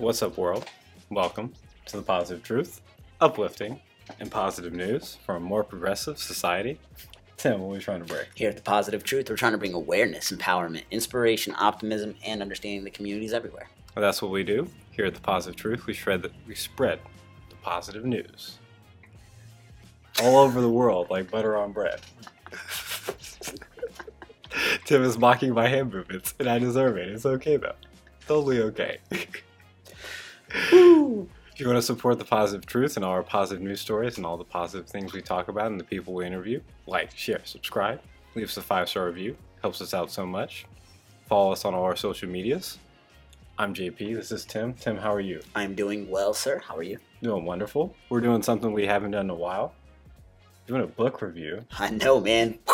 What's up, world? Welcome to the Positive Truth, uplifting and positive news for a more progressive society. Tim, what are we trying to break? Here at The Positive Truth, we're trying to bring awareness, empowerment, inspiration, optimism, and understanding the communities everywhere. Well, that's what we do here at the Positive Truth. We spread the, we spread the positive news all over the world like butter on bread. Tim is mocking my hand movements, and I deserve it. It's okay though. Totally okay. if you want to support the positive truth and all our positive news stories and all the positive things we talk about and the people we interview, like, share, subscribe, leave us a five star review. Helps us out so much. Follow us on all our social medias. I'm JP. This is Tim. Tim, how are you? I'm doing well, sir. How are you? Doing wonderful. We're doing something we haven't done in a while. Doing a book review. I know, man.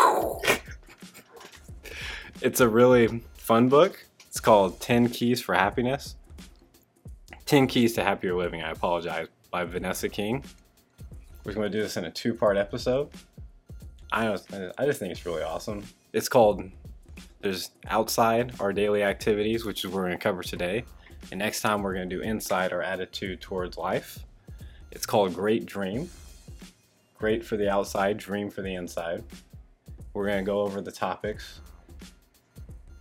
It's a really fun book. It's called 10 Keys for Happiness. 10 Keys to Happier Living, I apologize, by Vanessa King. We're going to do this in a two part episode. I, don't, I just think it's really awesome. It's called There's Outside Our Daily Activities, which is what we're going to cover today. And next time we're going to do Inside Our Attitude Towards Life. It's called Great Dream. Great for the outside, dream for the inside. We're going to go over the topics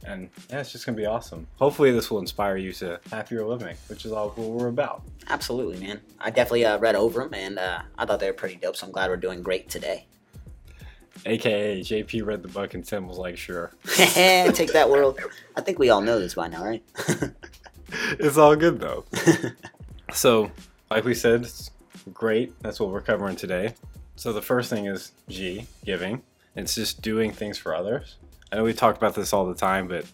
and yeah, it's just gonna be awesome. Hopefully, this will inspire you to happier living, which is all what we're about. Absolutely, man. I definitely uh, read over them, and uh, I thought they were pretty dope. So I'm glad we're doing great today. AKA JP read the book and Tim was like, "Sure." Take that, world. I think we all know this by now, right? it's all good though. so, like we said, it's great. That's what we're covering today. So the first thing is G, giving. It's just doing things for others. I know we talk about this all the time, but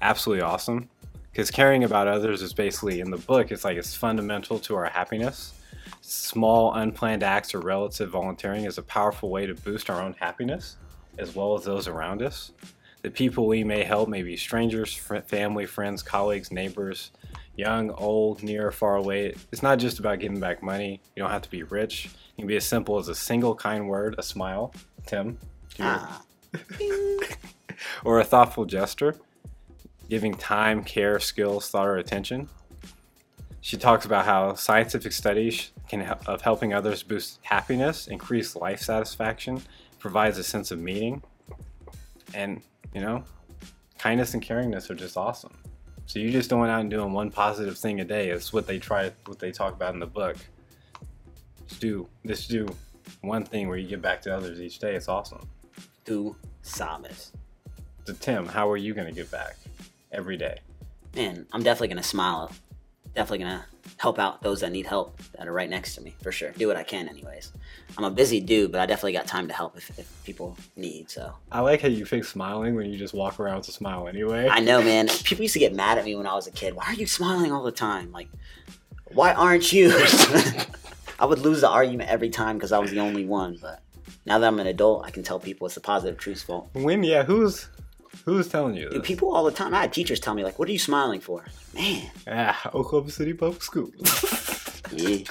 absolutely awesome. Because caring about others is basically in the book, it's like it's fundamental to our happiness. Small, unplanned acts or relative volunteering is a powerful way to boost our own happiness as well as those around us. The people we may help may be strangers, fr- family, friends, colleagues, neighbors, young, old, near, far away. It's not just about giving back money. You don't have to be rich. It can be as simple as a single kind word, a smile. Tim? Ah. or a thoughtful gesture, giving time, care, skills, thought, or attention. She talks about how scientific studies can help, of helping others boost happiness, increase life satisfaction, provides a sense of meaning, and you know, kindness and caringness are just awesome. So you're just going out and doing one positive thing a day is what they try, what they talk about in the book. Just do, just do one thing where you give back to others each day. It's awesome. Do Samas. So Tim, how are you going to give back every day? Man, I'm definitely gonna smile. Definitely gonna help out those that need help that are right next to me for sure. Do what I can, anyways. I'm a busy dude, but I definitely got time to help if, if people need. So I like how you fake smiling when you just walk around with a smile anyway. I know, man. People used to get mad at me when I was a kid. Why are you smiling all the time? Like, why aren't you? I would lose the argument every time because I was the only one. But now that I'm an adult, I can tell people it's the positive truth's fault. when yeah, who's who's telling you this? people all the time. I had teachers tell me like, "What are you smiling for?" Man, ah, Oklahoma City Public School. yeah,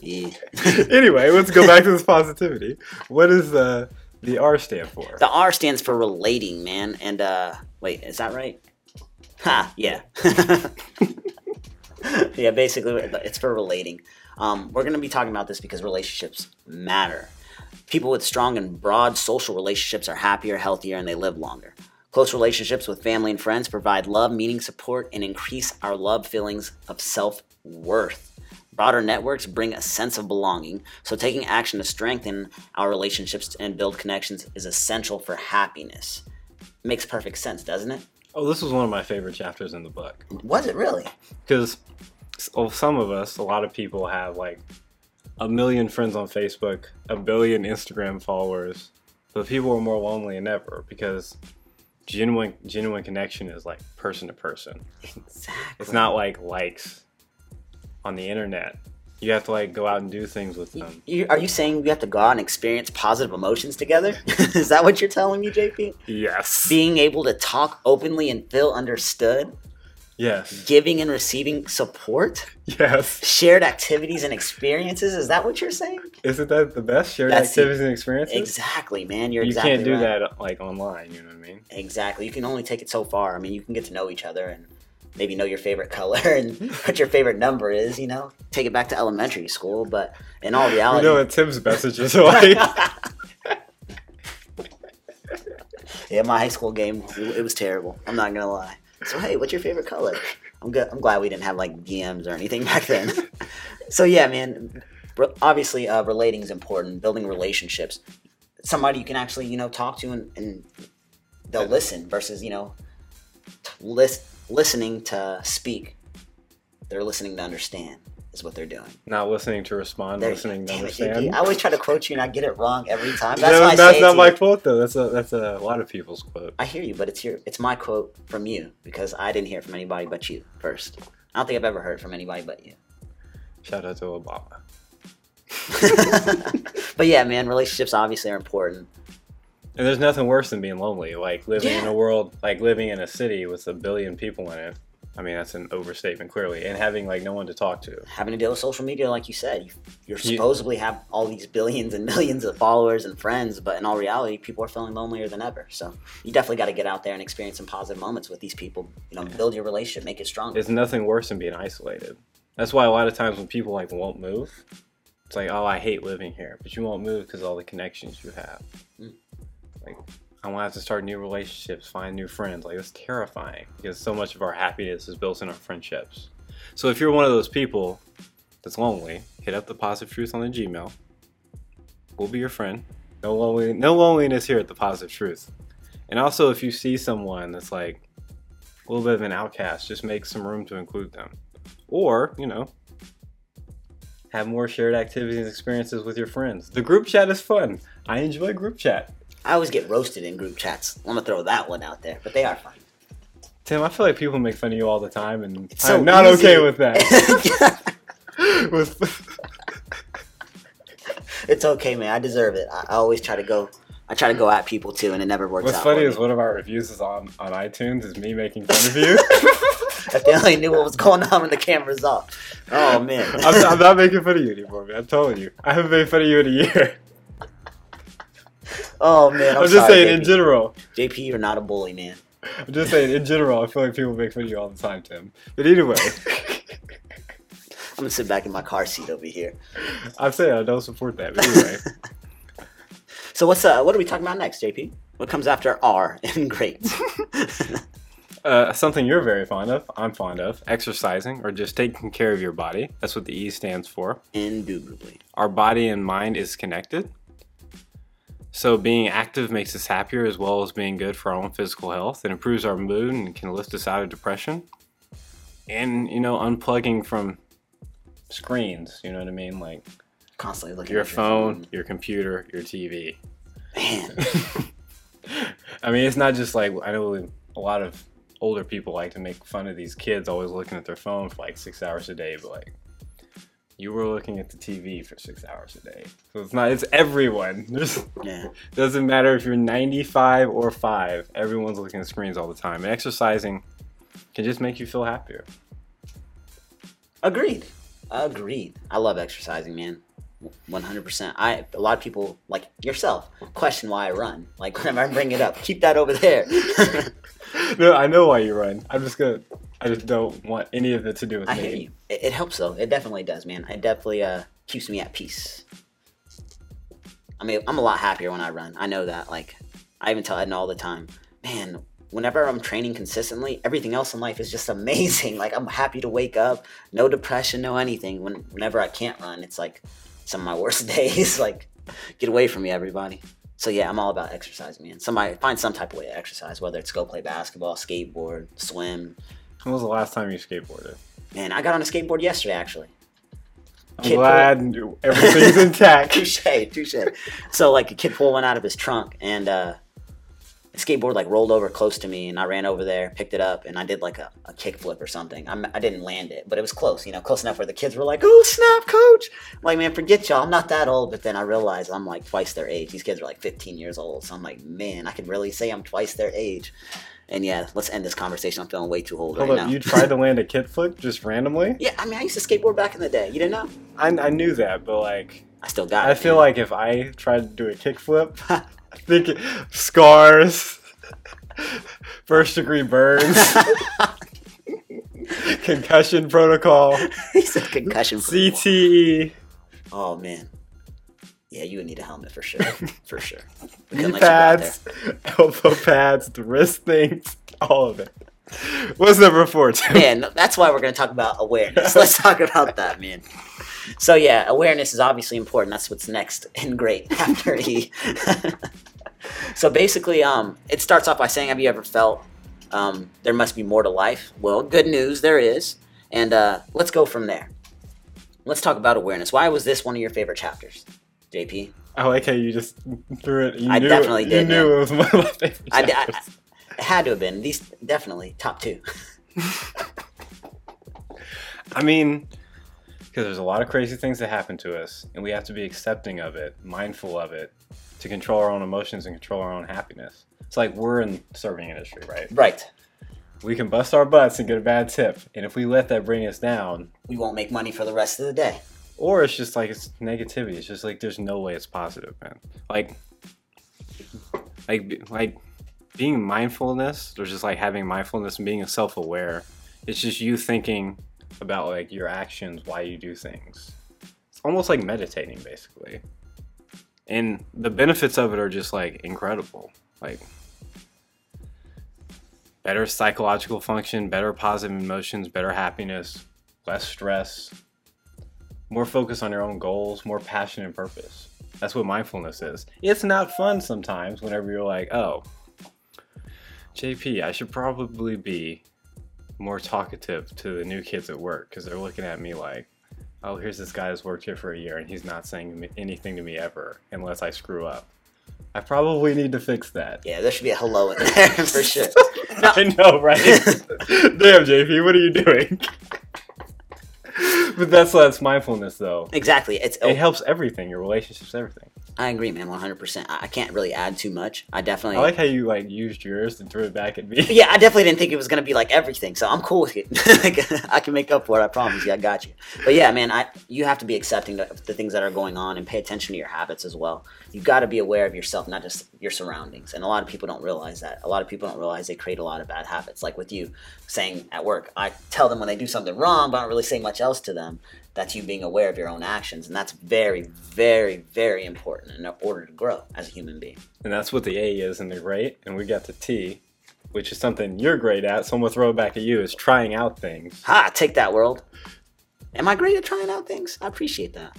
yeah. anyway, let's go back to this positivity. What does the the R stand for? The R stands for relating, man. And uh wait, is that right? Ha, yeah. yeah, basically it's for relating. Um, we're gonna be talking about this because relationships matter. People with strong and broad social relationships are happier, healthier, and they live longer. Close relationships with family and friends provide love, meaning, support, and increase our love feelings of self worth. Broader networks bring a sense of belonging, so taking action to strengthen our relationships and build connections is essential for happiness. Makes perfect sense, doesn't it? Oh, this was one of my favorite chapters in the book Was it really? because well, some of us, a lot of people have like a million friends on Facebook, a billion Instagram followers, but people are more lonely than ever because genuine genuine connection is like person to person. Exactly. It's not like likes on the internet. You have to like go out and do things with them. You, are you saying we have to go out and experience positive emotions together? is that what you're telling me, JP? Yes. Being able to talk openly and feel understood, Yes. giving and receiving support, Yes. shared activities and experiences. Is that what you're saying? Isn't that the best shared That's the- activities and experiences? Exactly, man. You're you exactly can't do right. that like online. You know what I mean? Exactly. You can only take it so far. I mean, you can get to know each other and maybe know your favorite color and what your favorite number is. You know, take it back to elementary school. But in all You reality, know what Tim's messages are like? yeah, my high school game it was terrible. I'm not gonna lie. So hey, what's your favorite color? I'm good. I'm glad we didn't have like DMs or anything back then. so yeah, man. re- Obviously, uh, relating is important. Building relationships. Somebody you can actually you know talk to and, and they'll listen versus you know t- list, listening to speak. They're listening to understand is what they're doing. Not listening to respond, There- listening to understand. I always try to quote you and I get it wrong every time. That's No, why I that's not my you. quote though. That's a that's a lot of people's quote. I hear you, but it's your it's my quote from you because I didn't hear it from anybody but you first. I don't think I've ever heard from anybody but you. Shout out to Obama. but yeah, man, relationships obviously are important. And there's nothing worse than being lonely. Like living in a world, like living in a city with a billion people in it. I mean, that's an overstatement, clearly. And having like no one to talk to. Having to deal with social media, like you said, you, supposedly have all these billions and millions of followers and friends, but in all reality, people are feeling lonelier than ever. So you definitely got to get out there and experience some positive moments with these people. You know, build your relationship, make it stronger. There's nothing worse than being isolated. That's why a lot of times when people like won't move, it's like, oh, I hate living here, but you won't move because all the connections you have. Mm. Like, I want to have to start new relationships, find new friends. Like, it's terrifying because so much of our happiness is built in our friendships. So if you're one of those people that's lonely, hit up the Positive Truth on the Gmail. We'll be your friend. No lonely, no loneliness here at the Positive Truth. And also, if you see someone that's like a little bit of an outcast, just make some room to include them. Or, you know, have more shared activities and experiences with your friends. The group chat is fun. I enjoy group chat. I always get roasted in group chats. I'm gonna throw that one out there, but they are fun. Tim, I feel like people make fun of you all the time, and It's so I'm not easy. okay with that. with, it's okay, man. I deserve it. I, always try to go. I try to go at people too, and it never works what's out. funny is one of our reviews is on, on iTunes is me making fun of you. if they only knew what was going on when the camera's off. Oh man. I'm, I'm not making fun of you anymore, man. I'm telling you. I haven't made fun of you in a year. Oh man. I'm, I'm, just sorry, saying, JP. in general. JP, you're not a bully, man. I'm just saying, in general, I feel like people make fun of you all the time, Tim. But anyway, I'm gonna sit back in my car seat over here. I'm saying I don't support that. But anyway, So what's uh what are we talking about next, JP? What comes after R in great? uh, something you're very fond of, I'm fond of, exercising or just taking care of your body. That's what the E stands for. Indubitably. Our body and mind is connected. So being active makes us happier as well as being good for our own physical health. It improves our mood and can lift us out of depression. And, you know, unplugging from screens, you know what I mean? Like Constantly looking your at your phone, your computer, your TV. Man. I mean, it's not just like I know a lot of older people like to make fun of these kids always looking at their phone for like six hours a day, but like you were looking at the TV for six hours a day. So it's not, it's everyone. There's, Yeah. doesn't matter if you're 95 or 5, everyone's looking at screens all the time. And exercising can just make you feel happier. Agreed. Agreed. I love exercising, man. 100%. I a lot of people like yourself question why I run. Like whenever I bring it up, keep that over there. no, I know why you run. I'm just gonna, I just don't want any of it to do with I me. hear you. It, it helps though. It definitely does, man. It definitely uh keeps me at peace. I mean, I'm a lot happier when I run. I know that. Like, I even tell Edna all the time, man. Whenever I'm training consistently, everything else in life is just amazing. Like, I'm happy to wake up, no depression, no anything. When whenever I can't run, it's like some of my worst days. like, get away from me, everybody. So yeah, I'm all about exercise, man. Somebody find some type of way to exercise, whether it's go play basketball, skateboard, swim. When was the last time you skateboarded? Man, I got on a skateboard yesterday, actually. I'm Kid glad everything's intact. touche, touche. So like a kid pulled one out of his trunk, and uh, skateboard like rolled over close to me, and I ran over there, picked it up, and I did like a, a kick flip or something. I'm, I didn't land it, but it was close, you know, close enough where the kids were like, "Oh snap, coach!" I'm like, man, forget y'all. I'm not that old, but then I realized I'm like twice their age. These kids are like 15 years old, so I'm like, man, I can really say I'm twice their age. And yeah, let's end this conversation. I'm feeling way too old Hold right up, now. you tried to land a kickflip just randomly? yeah, I mean, I used to skateboard back in the day. You didn't know? I, I knew that, but like, I still got I it. feel man. like if I tried to do a kickflip, I think it- scars, first degree burns. concussion protocol, he said concussion. protocol. CTE, Oh man. Yeah, you would need a helmet for sure. For sure. Knee couldn't let you go out pads, elbow pads, the wrist things, all of it. What's number four, Tim? Man, that's why we're going to talk about awareness. Let's talk about that, man. So yeah, awareness is obviously important. That's what's next and great after E. so basically, um, it starts off by saying, "Have you ever felt um, there must be more to life?" Well, good news, there is, and uh, let's go from there. Let's talk about awareness. Why was this one of your favorite chapters, JP? I like how you just threw it. You I knew, definitely you knew yeah. it was one of my favorite I, I, chapters. it had to have been these definitely top two. I mean, because there's a lot of crazy things that happen to us, and we have to be accepting of it, mindful of it, to control our own emotions and control our own happiness. It's like we're in the serving industry, right? Right. We can bust our butts and get a bad tip, and if we let that bring us down, We won't make money for the rest of the day. or it's just like it's negativity. It's just like there's no way it's positive, man. Like, like, like being mindfulness, or just like having mindfulness and being self-aware. It's just you thinking about like your actions, why you do things. It's almost like meditating, basically. And the benefits of it are just like incredible. Like better psychological function, better positive emotions, better happiness, less stress, more focus on your own goals, more passion and purpose. That's what mindfulness is. It's not fun sometimes whenever you're like, oh, JP, I should probably be more talkative to the new kids at work because they're looking at me like, oh, here's this guy who's worked here for a year and he's not saying anything to me ever unless I screw up. I probably need to fix that. Yeah, there should be a hello in there for sure. No. I know, right? Damn, JP, what are you doing? but that's that's mindfulness, though. Exactly. It's. It helps everything, your relationships, everything. I agree, man. One hundred percent. I I can't really add too much. I definitely. I like how you like used yours and threw it back at me. yeah, I definitely didn't think it was gonna be like everything, so I'm cool with it. I can make up for it. I promise you. I got you. But yeah, man, I you have to be accepting of the things that are going on and pay attention to your habits as well. You've got to be aware of yourself, not just your surroundings. And a lot of people don't realize that. A lot of people don't realize they create a lot of bad habits. Like with you saying at work, I tell them when they do something wrong, but I don't really say much else to them. That's you being aware of your own actions, and that's very, very, very important in order to grow as a human being. And that's what the A is in the great, and we got the T, which is something you're great at. So I'm gonna throw it back at you. Is trying out things. Ha! Take that, world. Am I great at trying out things? I appreciate that.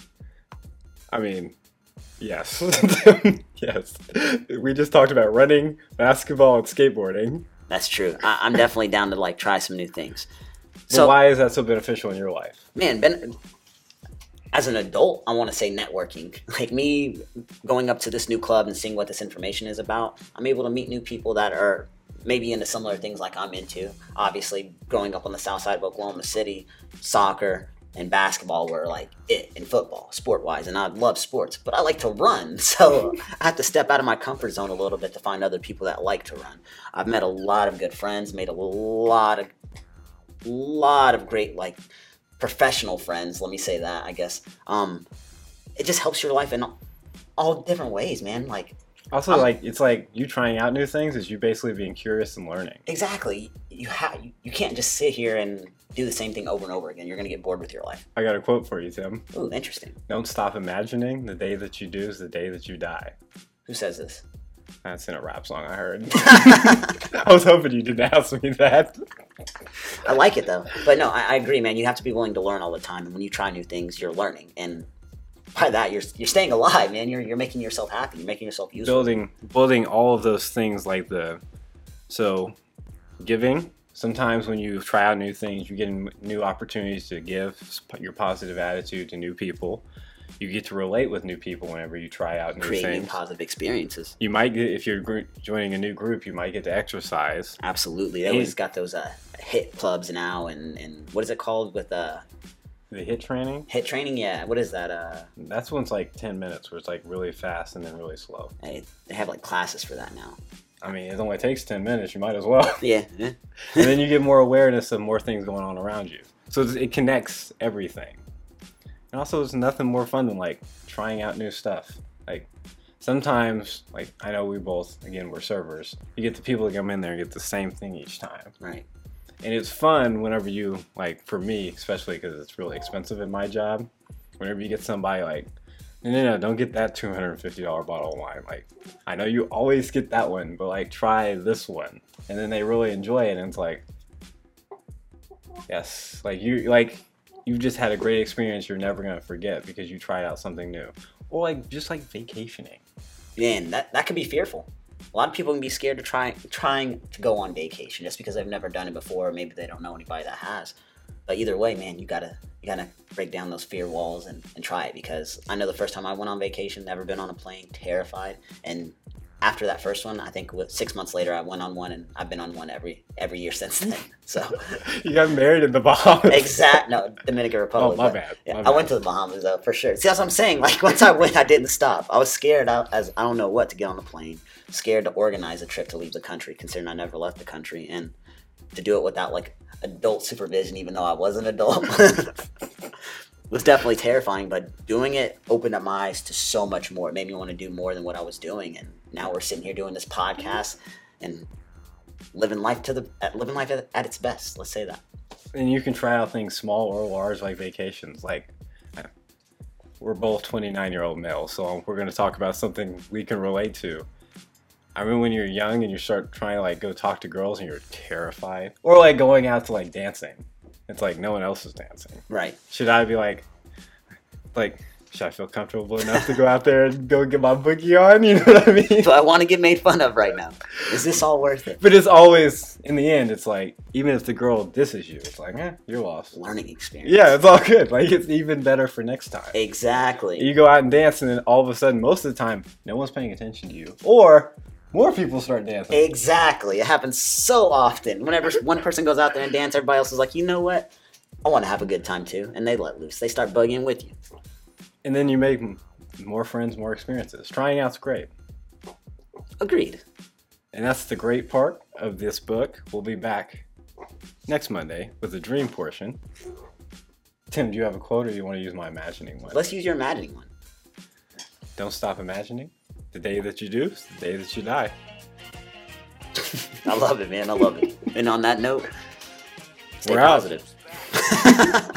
I mean, yes, yes. We just talked about running, basketball, and skateboarding. That's true. I, I'm definitely down to like try some new things. But So, why is that so beneficial in your life? man, ben, as an adult, I want to say networking. Like me going up to this new club and seeing what this information is about, I'm able to meet new people that are maybe into similar things like I'm into. Obviously, growing up on the south side of Oklahoma City, soccer and basketball were like it in football, sport wise, and I love sports, but I like to run. So I have to step out of my comfort zone a little bit to find other people that like to run. I've met a lot of good friends, made a lot of lot of great like professional friends let me say that i guess um it just helps your life in all different ways man like Also, I'm- like it's like you trying out new things is you basically being curious and learning. exactly you have you, you can't just sit here and do the same thing over and over again you're gonna get bored with your life I got a quote for you, Tim. ooh interesting Don't stop imagining. The day that you do is the day that you die. who says this That's in a rap song I heard. I was hoping you didn't ask me that. i like it though but no I, I agree man you have to be willing to learn all the time and when you try new things you're learning and by that you're you're staying alive man you're, you're making yourself happy you're making yourself useful Building, building all of those things like the, so, giving. Sometimes when you try out new things, you get n- new opportunities to give your positive attitude to new people. You get to relate with new people whenever you try out new create new things. positive experiences You might get if you're gr- joining a new group, you might get to exercise. Absolutely. They always got those uh, hit clubs now, and, and what is it called with uh, The hit training, hit training? Yeah, what is that? Uh, that's when it's like ten minutes, where it's like really fast and then really slow. they, have like classes for that now. I mean, it only takes ten minutes. You might as well. Yeah, yeah. and then you get more awareness of more things going on around you. So it connects everything. And also, there's nothing more fun than like trying out new stuff. Like sometimes, like I know we both, again, we're servers. You get the people that come in there and get the same thing each time. right. and it's fun whenever you like for me especially because it's really expensive at my job whenever you get somebody like no no no don't get that $250 bottle of wine like i know you always get that one but like try this one and then they really enjoy it and it's like yes like you like you just had a great experience you're never to forget because you tried out something new or like just like vacationing Man, that, that can be fearful. A lot of people can be scared to try trying to go on vacation just because they've never done it before, or maybe they don't know anybody that has. But either way, man, you gotta you gotta break down those fear walls and, and try it because I know the first time I went on vacation, never been on a plane, terrified, and after that first one, I think six months later, I went on one, and I've been on one every every year since then. So you got married in the bahamas exact no Dominican Republic. oh my but- bad yeah, my I bad. went to the Bahamas though for sure. See, that's what I'm saying. Like once I went, I didn't stop. I was scared. I, as I don't know what to get on the plane. Scared to organize a trip to leave the country, considering I never left the country, and to do it without like adult supervision, even though I was an adult, was definitely terrifying. But doing it opened up my eyes to so much more. It made me want to do more than what I was doing, and now we're sitting here doing this podcast and living life to the living life at, its best. Let's say that. and you can try out things small or large like vacations like we're both 29 year old males so we're going to talk about something we can relate to i remember when you're young and you start trying to like go talk to girls and you're terrified or like going out to like dancing it's like no one else is dancing Right. should i be like like should i feel comfortable enough to go out there and go get my boogie on you know what i mean Do I want to get made fun of right now? Is this all worth it? but it's always in the end it's like even if the girl disses you it's like eh, you're lost Learning experience. Yeah, it's all good. Like it's even better for next time. Exactly. You go out and dance, and then all of a sudden, most of the time, no one's paying attention to you, or more people start dancing. Exactly. It happens so often. Whenever one person goes out there and dance, everybody else is like, you know what? I want to have a good time too, and they let loose. They start bugging with you. And then you make more friends, more experiences. Trying out's great, Agreed. and that's the great part of this book. We'll be back next Monday with the dream portion. Tim, do you have a quote, or do you want to use my imagining one? Let's use your imagining one. Don't stop imagining. The day that you do, is the day that you die. I love it, man. I love it. And on that note, stay We're out. positive.